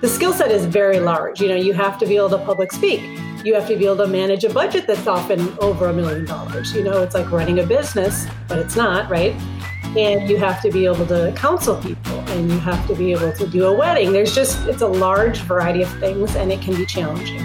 the skill set is very large. You know, you have to be able to public speak. You have to be able to manage a budget that's often over a million dollars. You know, it's like running a business, but it's not, right? And you have to be able to counsel people and you have to be able to do a wedding. There's just, it's a large variety of things and it can be challenging.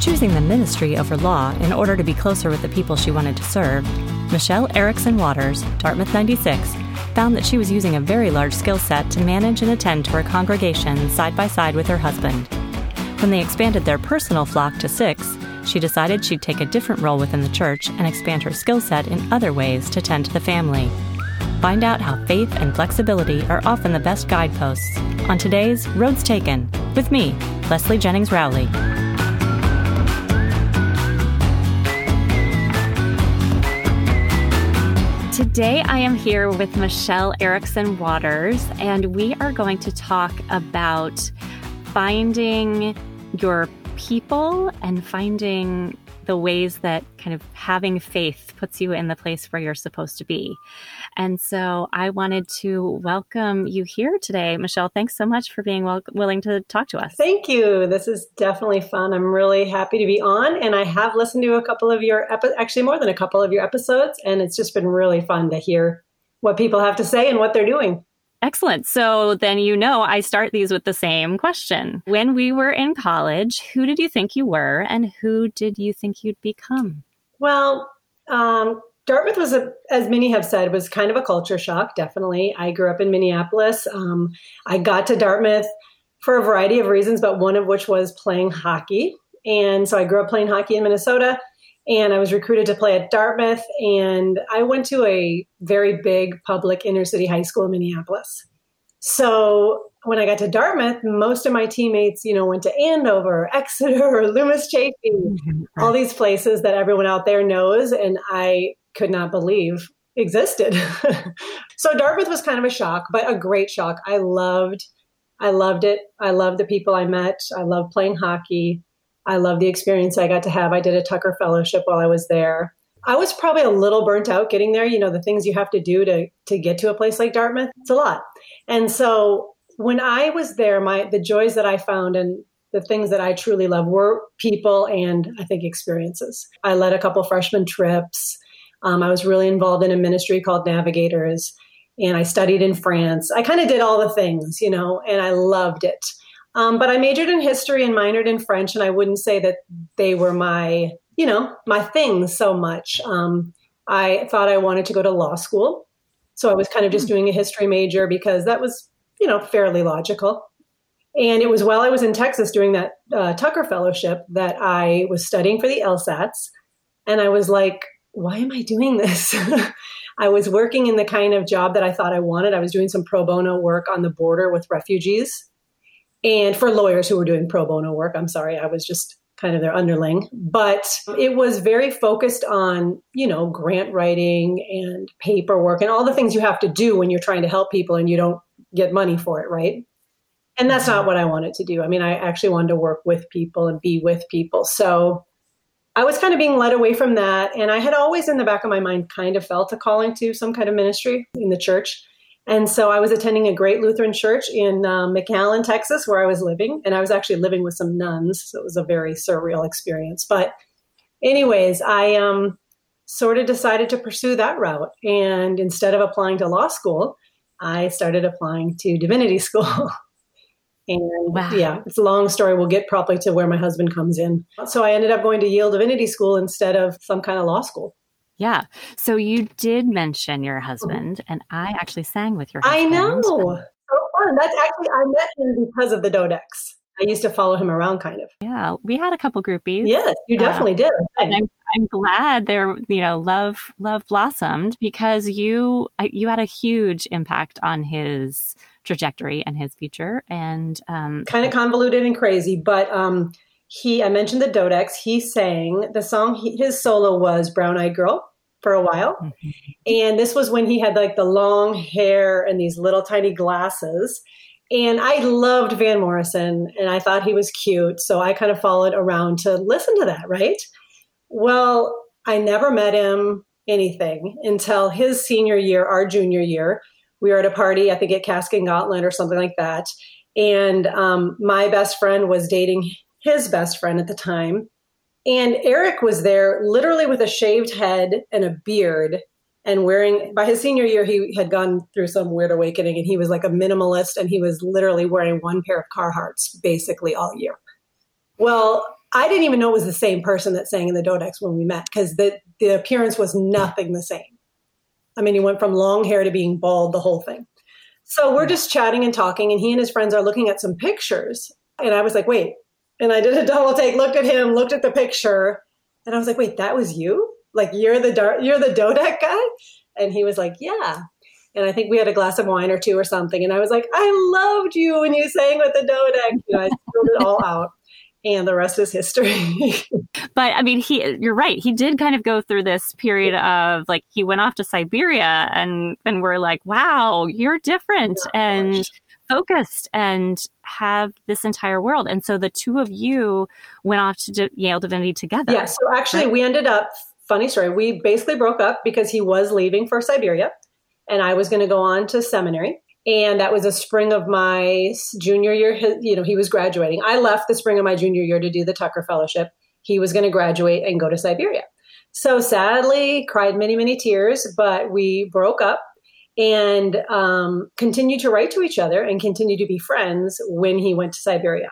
Choosing the ministry over law in order to be closer with the people she wanted to serve, Michelle Erickson Waters, Dartmouth 96, found that she was using a very large skill set to manage and attend to her congregation side by side with her husband. When they expanded their personal flock to six, she decided she'd take a different role within the church and expand her skill set in other ways to tend to the family. Find out how faith and flexibility are often the best guideposts on today's Roads Taken with me, Leslie Jennings Rowley. Today, I am here with Michelle Erickson Waters, and we are going to talk about finding your people and finding the ways that kind of having faith puts you in the place where you're supposed to be. And so I wanted to welcome you here today. Michelle, thanks so much for being wel- willing to talk to us. Thank you. This is definitely fun. I'm really happy to be on. And I have listened to a couple of your, epi- actually more than a couple of your episodes. And it's just been really fun to hear what people have to say and what they're doing. Excellent. So then you know I start these with the same question. When we were in college, who did you think you were and who did you think you'd become? Well, um, Dartmouth was, a, as many have said, was kind of a culture shock, definitely. I grew up in Minneapolis. Um, I got to Dartmouth for a variety of reasons, but one of which was playing hockey. And so I grew up playing hockey in Minnesota and I was recruited to play at Dartmouth. And I went to a very big public inner city high school in Minneapolis. So when I got to Dartmouth, most of my teammates, you know, went to Andover, Exeter, Loomis Chaffee, mm-hmm. all these places that everyone out there knows, and I could not believe existed. so Dartmouth was kind of a shock, but a great shock. I loved, I loved it. I loved the people I met. I loved playing hockey. I loved the experience I got to have. I did a Tucker Fellowship while I was there. I was probably a little burnt out getting there. You know, the things you have to do to to get to a place like Dartmouth, it's a lot. And so when I was there, my the joys that I found and the things that I truly love were people and I think experiences. I led a couple freshman trips. Um, I was really involved in a ministry called Navigators, and I studied in France. I kind of did all the things, you know, and I loved it. Um, but I majored in history and minored in French, and I wouldn't say that they were my, you know, my things so much. Um, I thought I wanted to go to law school, so I was kind of just hmm. doing a history major because that was, you know, fairly logical. And it was while I was in Texas doing that uh, Tucker Fellowship that I was studying for the LSATs, and I was like, why am I doing this? I was working in the kind of job that I thought I wanted. I was doing some pro bono work on the border with refugees and for lawyers who were doing pro bono work. I'm sorry, I was just kind of their underling, but it was very focused on, you know, grant writing and paperwork and all the things you have to do when you're trying to help people and you don't get money for it, right? And that's not mm-hmm. what I wanted to do. I mean, I actually wanted to work with people and be with people. So I was kind of being led away from that. And I had always in the back of my mind kind of felt a calling to some kind of ministry in the church. And so I was attending a great Lutheran church in um, McAllen, Texas, where I was living. And I was actually living with some nuns. So it was a very surreal experience. But, anyways, I um, sort of decided to pursue that route. And instead of applying to law school, I started applying to divinity school. And wow. yeah, it's a long story. We'll get probably to where my husband comes in. So I ended up going to Yale Divinity School instead of some kind of law school. Yeah. So you did mention your mm-hmm. husband, and I actually sang with your husband. I know. So fun. That's actually, I met him because of the Dodecs. I used to follow him around kind of. Yeah. We had a couple groupies. Yes, you uh, definitely uh, did. And I'm, I'm glad there, you know, love, love blossomed because you, you had a huge impact on his trajectory and his future. And um, kind of convoluted and crazy, but, um, he i mentioned the dodecs. He sang the song. He, his solo was brown eyed girl for a while. Mm-hmm. and this was when he had like the long hair and these little tiny glasses. And i loved van morrison and i thought he was cute so i kind of followed around to listen to that right? Well i never met him anything until his senior year our junior year we were at a party, I think at Cask and Gauntlet or something like that. And um, my best friend was dating his best friend at the time. And Eric was there literally with a shaved head and a beard and wearing, by his senior year, he had gone through some weird awakening and he was like a minimalist and he was literally wearing one pair of Carhartts basically all year. Well, I didn't even know it was the same person that sang in the Dodecs when we met because the, the appearance was nothing the same. I mean, he went from long hair to being bald, the whole thing. So we're just chatting and talking, and he and his friends are looking at some pictures. And I was like, wait. And I did a double take, looked at him, looked at the picture, and I was like, wait, that was you? Like you're the dar- you're the Dodec guy? And he was like, yeah. And I think we had a glass of wine or two or something. And I was like, I loved you when you sang with the Dodec. You know, I spilled it all out and the rest is history. but I mean, he, you're right. He did kind of go through this period of like, he went off to Siberia and, and we're like, wow, you're different yeah, and focused and have this entire world. And so the two of you went off to D- Yale Divinity together. Yeah. So actually, right? we ended up, funny story, we basically broke up because he was leaving for Siberia and I was going to go on to seminary and that was a spring of my junior year you know he was graduating. I left the spring of my junior year to do the tucker fellowship. He was going to graduate and go to siberia. So sadly cried many many tears but we broke up and um, continued to write to each other and continued to be friends when he went to siberia.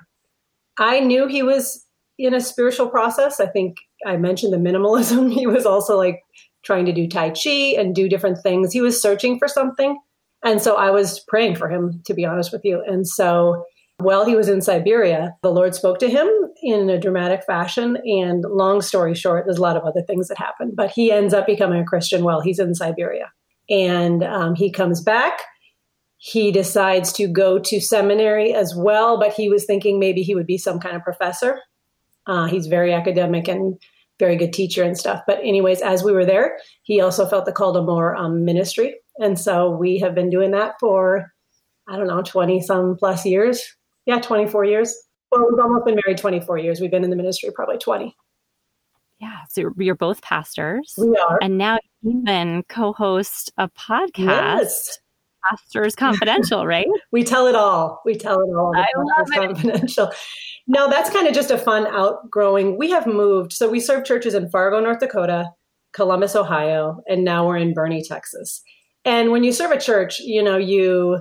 I knew he was in a spiritual process. I think i mentioned the minimalism. He was also like trying to do tai chi and do different things. He was searching for something and so I was praying for him, to be honest with you. And so while he was in Siberia, the Lord spoke to him in a dramatic fashion. And long story short, there's a lot of other things that happened, but he ends up becoming a Christian while he's in Siberia. And um, he comes back. He decides to go to seminary as well, but he was thinking maybe he would be some kind of professor. Uh, he's very academic and very good teacher and stuff. But, anyways, as we were there, he also felt the call to more um, ministry. And so we have been doing that for, I don't know, 20 some plus years. Yeah, 24 years. Well, we've almost been married 24 years. We've been in the ministry probably 20. Yeah. So you're both pastors. We are. And now you even co host a podcast. Yes. Pastors Confidential, right? we tell it all. We tell it all. I love it. Confidential. No, that's kind of just a fun outgrowing. We have moved. So we serve churches in Fargo, North Dakota, Columbus, Ohio, and now we're in Boerne, Texas. And when you serve a church, you know, you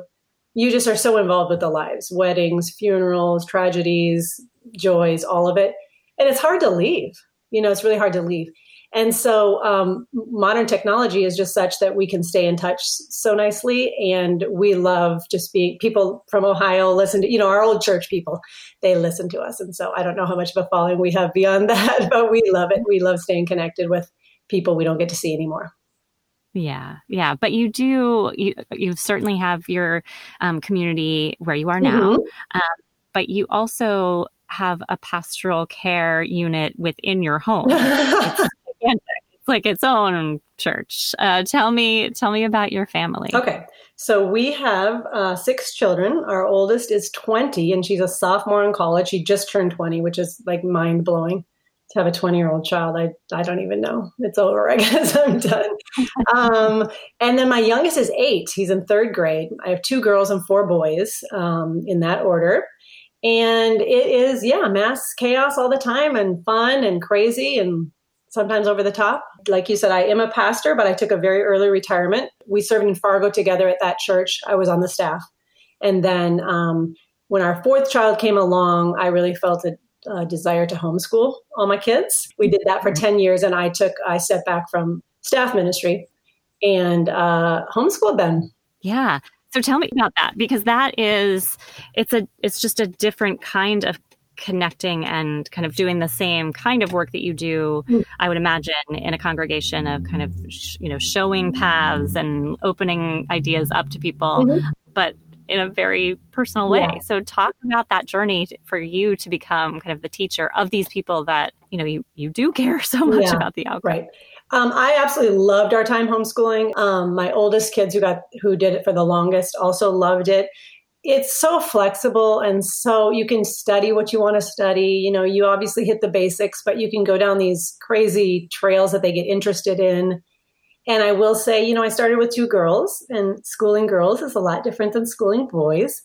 you just are so involved with the lives, weddings, funerals, tragedies, joys, all of it. And it's hard to leave. You know, it's really hard to leave. And so um, modern technology is just such that we can stay in touch so nicely. And we love just being people from Ohio listen to, you know, our old church people, they listen to us. And so I don't know how much of a following we have beyond that, but we love it. We love staying connected with people we don't get to see anymore. Yeah, yeah, but you do you you certainly have your um, community where you are now, mm-hmm. um, but you also have a pastoral care unit within your home. it's, it's like its own church. Uh, tell me, tell me about your family. Okay, so we have uh, six children. Our oldest is twenty, and she's a sophomore in college. She just turned twenty, which is like mind blowing have a 20 year old child I, I don't even know. It's over i guess. I'm done. Um, and then my youngest is eight. He's in third grade. I have two girls and four boys um, in that order. And it is yeah mass chaos all the time and fun and crazy and sometimes over the top. Like you said i am a pastor but i took a very early retirement. We served in fargo together at that church. I was on the staff. And then um, when our fourth child came along i really felt it uh, desire to homeschool all my kids. We did that for mm-hmm. 10 years, and I took, I stepped back from staff ministry and uh, homeschooled them. Yeah. So tell me about that because that is, it's a, it's just a different kind of connecting and kind of doing the same kind of work that you do mm. i would imagine in a congregation of kind of sh- you know showing paths and opening ideas up to people mm-hmm. but in a very personal way. Yeah. So talk about that journey for you to become kind of the teacher of these people that, you know, you, you do care so much yeah, about the outcome. Right. Um, I absolutely loved our time homeschooling. Um, my oldest kids who got who did it for the longest also loved it. It's so flexible and so you can study what you want to study. You know, you obviously hit the basics, but you can go down these crazy trails that they get interested in And I will say, you know, I started with two girls, and schooling girls is a lot different than schooling boys.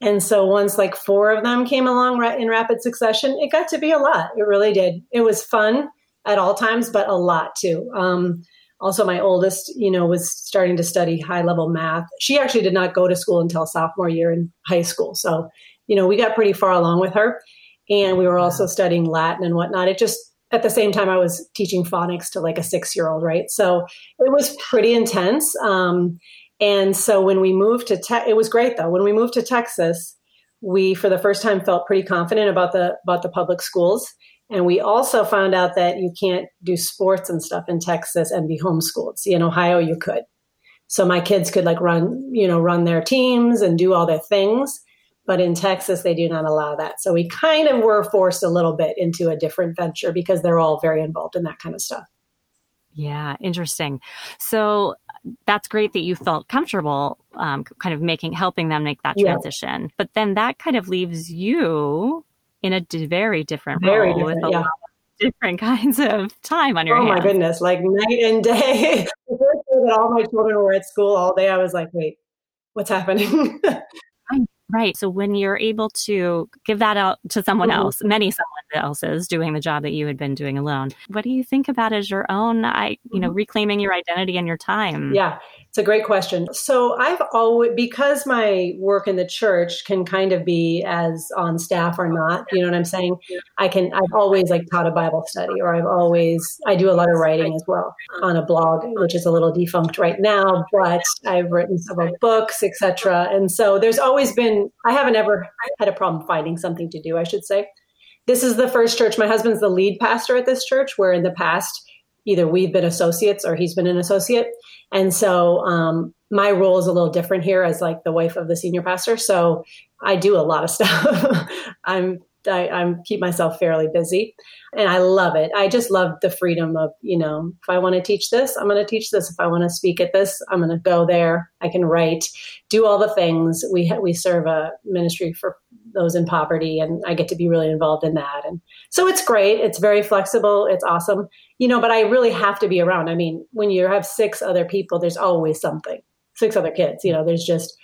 And so once like four of them came along right in rapid succession, it got to be a lot. It really did. It was fun at all times, but a lot too. Um, also, my oldest, you know, was starting to study high level math. She actually did not go to school until sophomore year in high school. So, you know, we got pretty far along with her. And we were also studying Latin and whatnot. It just, at the same time, I was teaching phonics to like a six year old, right? So it was pretty intense. Um, and so when we moved to, te- it was great though. When we moved to Texas, we, for the first time, felt pretty confident about the about the public schools and we also found out that you can't do sports and stuff in Texas and be homeschooled. See, in Ohio, you could. So my kids could like run, you know, run their teams and do all their things. But in Texas, they do not allow that. So we kind of were forced a little bit into a different venture because they're all very involved in that kind of stuff. Yeah, interesting. So that's great that you felt comfortable um, kind of making helping them make that transition. Yeah. But then that kind of leaves you in a d- very different very role different, with a yeah. lot of different kinds of time on your oh hands. my goodness, like night and day. the first day that all my children were at school all day, I was like, wait, what's happening? Right. So when you're able to give that out to someone mm-hmm. else, many someone else's doing the job that you had been doing alone, what do you think about as your own, I, you know, mm-hmm. reclaiming your identity and your time? Yeah. It's a great question. So I've always, because my work in the church can kind of be as on staff or not, you know what I'm saying? I can, I've always like taught a Bible study or I've always, I do a lot of writing as well on a blog, which is a little defunct right now, but I've written several books, etc. And so there's always been, I haven't ever had a problem finding something to do, I should say. This is the first church. My husband's the lead pastor at this church, where in the past, either we've been associates or he's been an associate. And so um, my role is a little different here as like the wife of the senior pastor. So I do a lot of stuff. I'm I, I'm keep myself fairly busy, and I love it. I just love the freedom of you know, if I want to teach this, I'm going to teach this. If I want to speak at this, I'm going to go there. I can write, do all the things. We ha- we serve a ministry for those in poverty, and I get to be really involved in that. And so it's great. It's very flexible. It's awesome you know, but I really have to be around. I mean, when you have six other people, there's always something. Six other kids, you know, there's just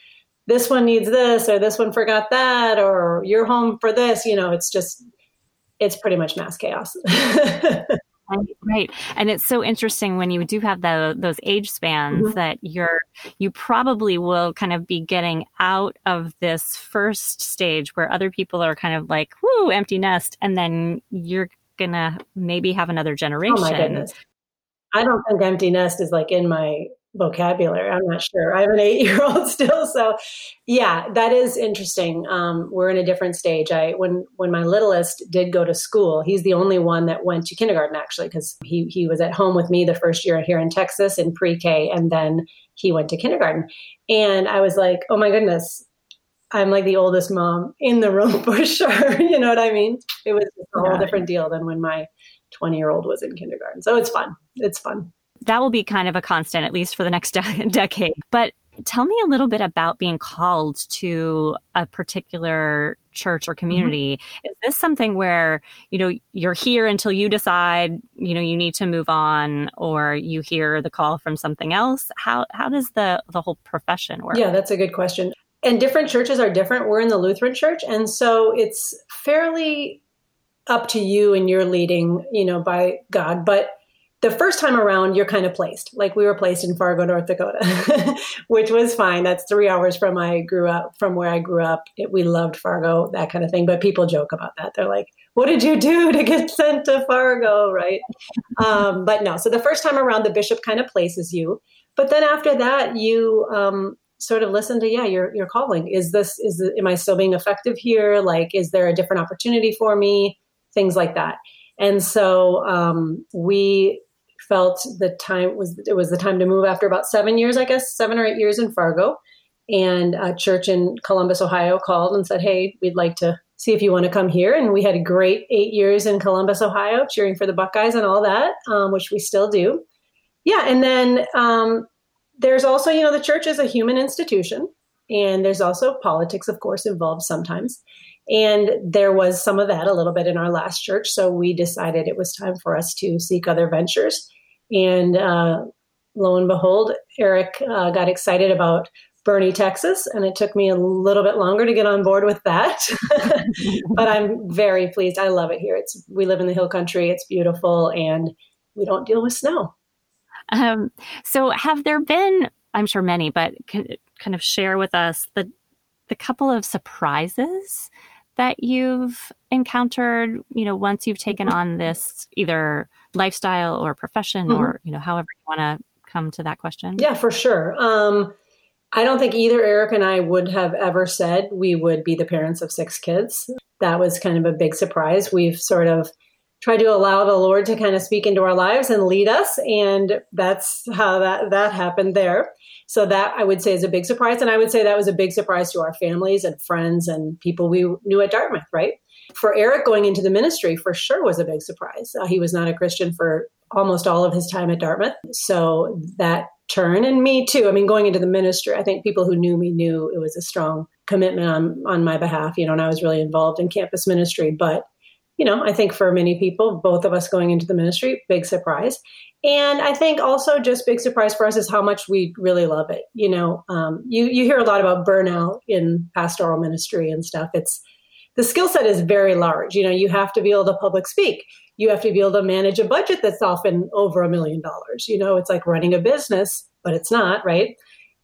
this one needs this or this one forgot that or you're home for this, you know, it's just it's pretty much mass chaos. right and it's so interesting when you do have the, those age spans mm-hmm. that you're you probably will kind of be getting out of this first stage where other people are kind of like whoo empty nest and then you're gonna maybe have another generation. Oh my goodness. I don't think empty nest is like in my vocabulary. I'm not sure. I have an eight year old still. So yeah, that is interesting. Um, we're in a different stage. I, when, when my littlest did go to school, he's the only one that went to kindergarten actually, because he, he was at home with me the first year here in Texas in pre-K. And then he went to kindergarten. And I was like, oh my goodness, I'm like the oldest mom in the room for sure. you know what I mean? It was a whole different deal than when my 20 year old was in kindergarten. So it's fun. It's fun. That will be kind of a constant, at least for the next de- decade. But tell me a little bit about being called to a particular church or mm-hmm. community. Mm-hmm. Is this something where, you know, you're here until you decide, you know, you need to move on or you hear the call from something else? How how does the the whole profession work? Yeah, that's a good question and different churches are different. We're in the Lutheran church, and so it's fairly up to you and your leading, you know, by God. But the first time around, you're kind of placed. Like we were placed in Fargo, North Dakota, which was fine. That's three hours from I grew up, from where I grew up. It, we loved Fargo, that kind of thing. But people joke about that. They're like, "What did you do to get sent to Fargo?" Right? um, but no. So the first time around, the bishop kind of places you. But then after that, you um, sort of listen to yeah your your calling is this is am i still being effective here like is there a different opportunity for me things like that and so um, we felt the time was it was the time to move after about seven years i guess seven or eight years in fargo and a church in columbus ohio called and said hey we'd like to see if you want to come here and we had a great eight years in columbus ohio cheering for the buckeyes and all that um, which we still do yeah and then um, there's also, you know, the church is a human institution, and there's also politics, of course, involved sometimes. And there was some of that a little bit in our last church. So we decided it was time for us to seek other ventures. And uh, lo and behold, Eric uh, got excited about Boerne, Texas, and it took me a little bit longer to get on board with that. but I'm very pleased. I love it here. It's we live in the hill country. It's beautiful, and we don't deal with snow. Um, so, have there been? I'm sure many, but kind of share with us the the couple of surprises that you've encountered. You know, once you've taken on this either lifestyle or profession, mm-hmm. or you know, however you want to come to that question. Yeah, for sure. Um, I don't think either Eric and I would have ever said we would be the parents of six kids. That was kind of a big surprise. We've sort of tried to allow the Lord to kind of speak into our lives and lead us, and that's how that that happened there. So that I would say is a big surprise, and I would say that was a big surprise to our families and friends and people we knew at Dartmouth. Right for Eric going into the ministry, for sure was a big surprise. Uh, he was not a Christian for almost all of his time at Dartmouth, so that turn and me too i mean going into the ministry i think people who knew me knew it was a strong commitment on on my behalf you know and i was really involved in campus ministry. But you know i think for many people both of us going into the ministry big surprise. And i think also just big surprise for us is how much we really love it. You know um, you you hear a lot about burnout in pastoral ministry and stuff. It's the skill set is very large you know you have to be able to public speak you have to be able to manage a budget that's often over a million dollars. You know, it's like running a business, but it's not, right?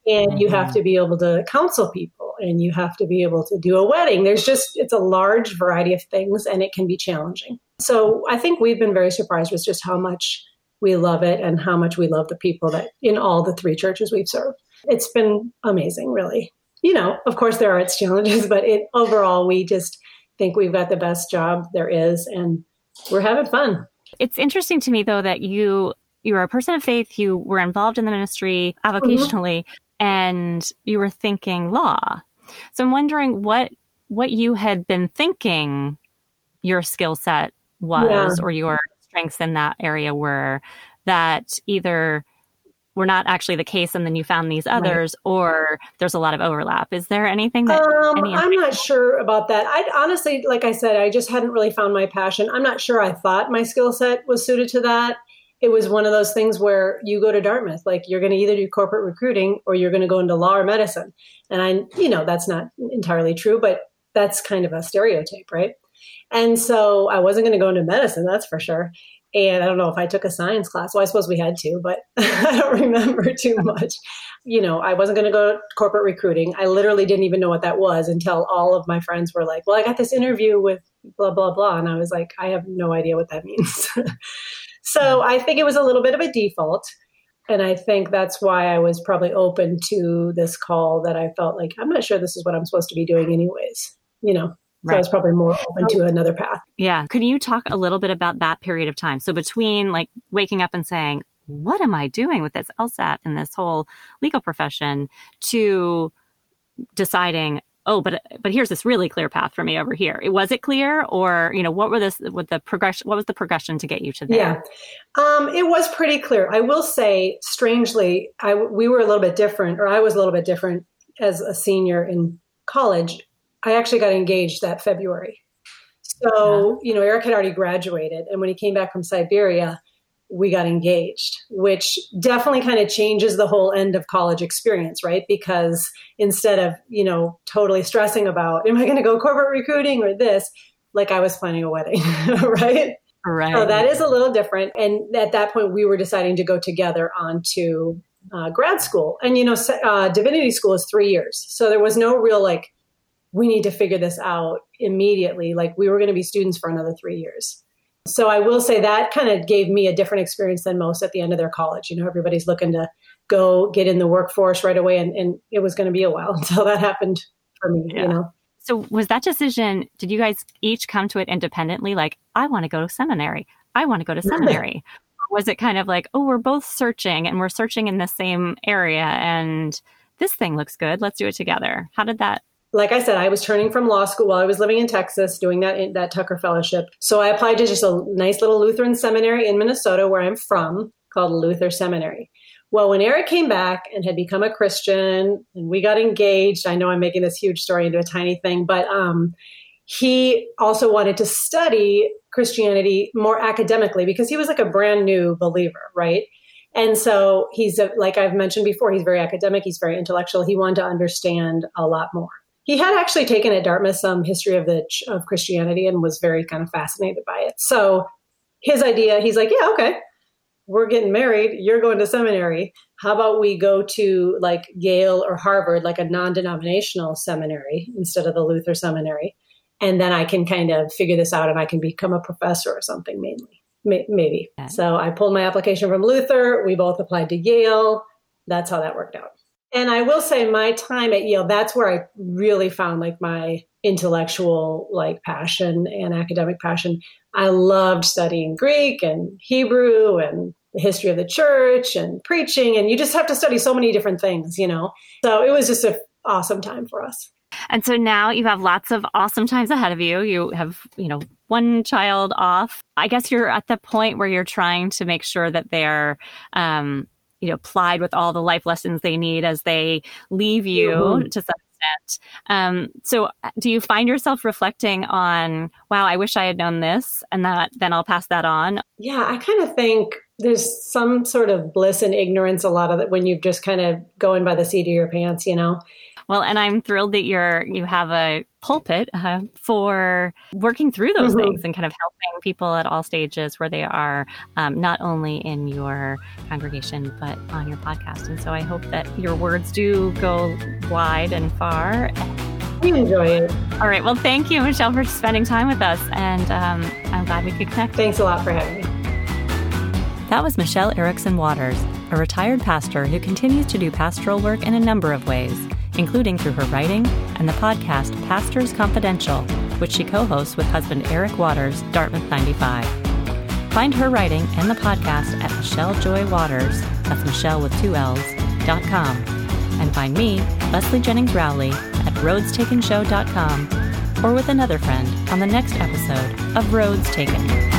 And mm-hmm. you have mm-hmm. to be able to counsel people and you have to be able to do a wedding. There's just, it's a large variety of things and it can be challenging. So I think we've been very surprised with just how much we love it and how much we love the people that in all the three churches we've served. It's been amazing, really. You know, of course, there are its challenges, but it, overall, we just think we've got the best job there is. And we're having fun. It's interesting to me though that you you are a person of faith, you were involved in the ministry avocationally, mm-hmm. and you were thinking law. So I'm wondering what what you had been thinking your skill set was yeah. or your strengths in that area were that either were not actually the case and then you found these others right. or there's a lot of overlap. Is there anything that um, any i'm not sure about that. I honestly like i said i just hadn't really found my passion. I'm not sure i thought my skill set was suited to that. It was one of those things where you go to dartmouth like you're going to either do corporate recruiting or you're going to go into law or medicine. And i you know that's not entirely true but that's kind of a stereotype right? And so I wasn't going to go into medicine, that's for sure. And I don't know if I took a science class. Well, I suppose we had to, but I don't remember too much. You know, I wasn't going to go to corporate recruiting. I literally didn't even know what that was until all of my friends were like, well, I got this interview with blah, blah, blah. And I was like, I have no idea what that means. so I think it was a little bit of a default. And I think that's why I was probably open to this call that I felt like, I'm not sure this is what I'm supposed to be doing, anyways. You know, Right. So I was probably more open to another path. Yeah. Could you talk a little bit about that period of time? So between like waking up and saying, what am I doing with this LSAT and this whole legal profession to deciding, oh, but but here's this really clear path for me over here. Was it clear, or you know, what were this? What the progression? What was the progression to get you to there? Yeah, um, it was pretty clear. I will say, strangely, I we were a little bit different, or I was a little bit different as a senior in college. I actually got engaged that February. So, you know, Eric had already graduated. And when he came back from Siberia, we got engaged, which definitely kind of changes the whole end of college experience, right? Because instead of, you know, totally stressing about, am I going to go corporate recruiting or this, like I was planning a wedding, right? Right. So that is a little different. And at that point, we were deciding to go together onto uh, grad school. And, you know, uh, divinity school is three years. So there was no real like we need to figure this out immediately. Like we were going to be students for another three years. So I will say that kind of gave me a different experience than most at the end of their college. You know, everybody's looking to go get in the workforce right away. And, and it was going to be a while until that happened for me, yeah. you know. So was that decision, did you guys each come to it independently? Like, I want to go to seminary. I want to go to seminary. was it kind of like, oh, we're both searching and we're searching in the same area and this thing looks good. Let's do it together. How did that like I said, I was turning from law school while I was living in Texas, doing that that Tucker Fellowship. So I applied to just a nice little Lutheran seminary in Minnesota, where I'm from, called Luther Seminary. Well, when Eric came back and had become a Christian, and we got engaged, I know I'm making this huge story into a tiny thing, but um, he also wanted to study Christianity more academically because he was like a brand new believer, right? And so he's a, like I've mentioned before, he's very academic, he's very intellectual. He wanted to understand a lot more. He had actually taken at Dartmouth some history of the of Christianity and was very kind of fascinated by it. So his idea, he's like, yeah, okay, we're getting married, you're going to seminary. How about we go to like Yale or Harvard, like a non-denominational seminary instead of the Luther seminary, and then I can kind of figure this out and I can become a professor or something mainly maybe. So I pulled my application from Luther. We both applied to Yale. That's how that worked out. And I will say my time at Yale, that's where I really found like my intellectual like passion and academic passion. I loved studying Greek and Hebrew and the history of the church and preaching and you just have to study so many different things, you know. So it was just an awesome time for us. And so now you have lots of awesome times ahead of you. You have, you know, one child off. I guess you're at the point where you're trying to make sure that they're, um, you know, plied with all the life lessons they need as they leave you mm-hmm. to some extent. Um, so do you find yourself reflecting on, wow, I wish I had known this and that then I'll pass that on? Yeah, I kind of think there's some sort of bliss and ignorance a lot of it when you're just kind of going by the seat of your pants, you know? Well, and I'm thrilled that you're you have a pulpit uh, for working through those mm-hmm. things and kind of helping people at all stages where they are, um, not only in your congregation but on your podcast. And so I hope that your words do go wide and far. We enjoy it. All right. Well, thank you, Michelle, for spending time with us, and um, I'm glad we could connect. Thanks a lot for having me. That was Michelle Erickson Waters, a retired pastor who continues to do pastoral work in a number of ways including through her writing and the podcast Pastors Confidential, which she co hosts with husband Eric Waters, Dartmouth 95. Find her writing and the podcast at Michelle Joy Waters, that's Michelle with two L's, dot com. And find me, Leslie Jennings Rowley, at roadstakenshow.com or with another friend on the next episode of Roads Taken.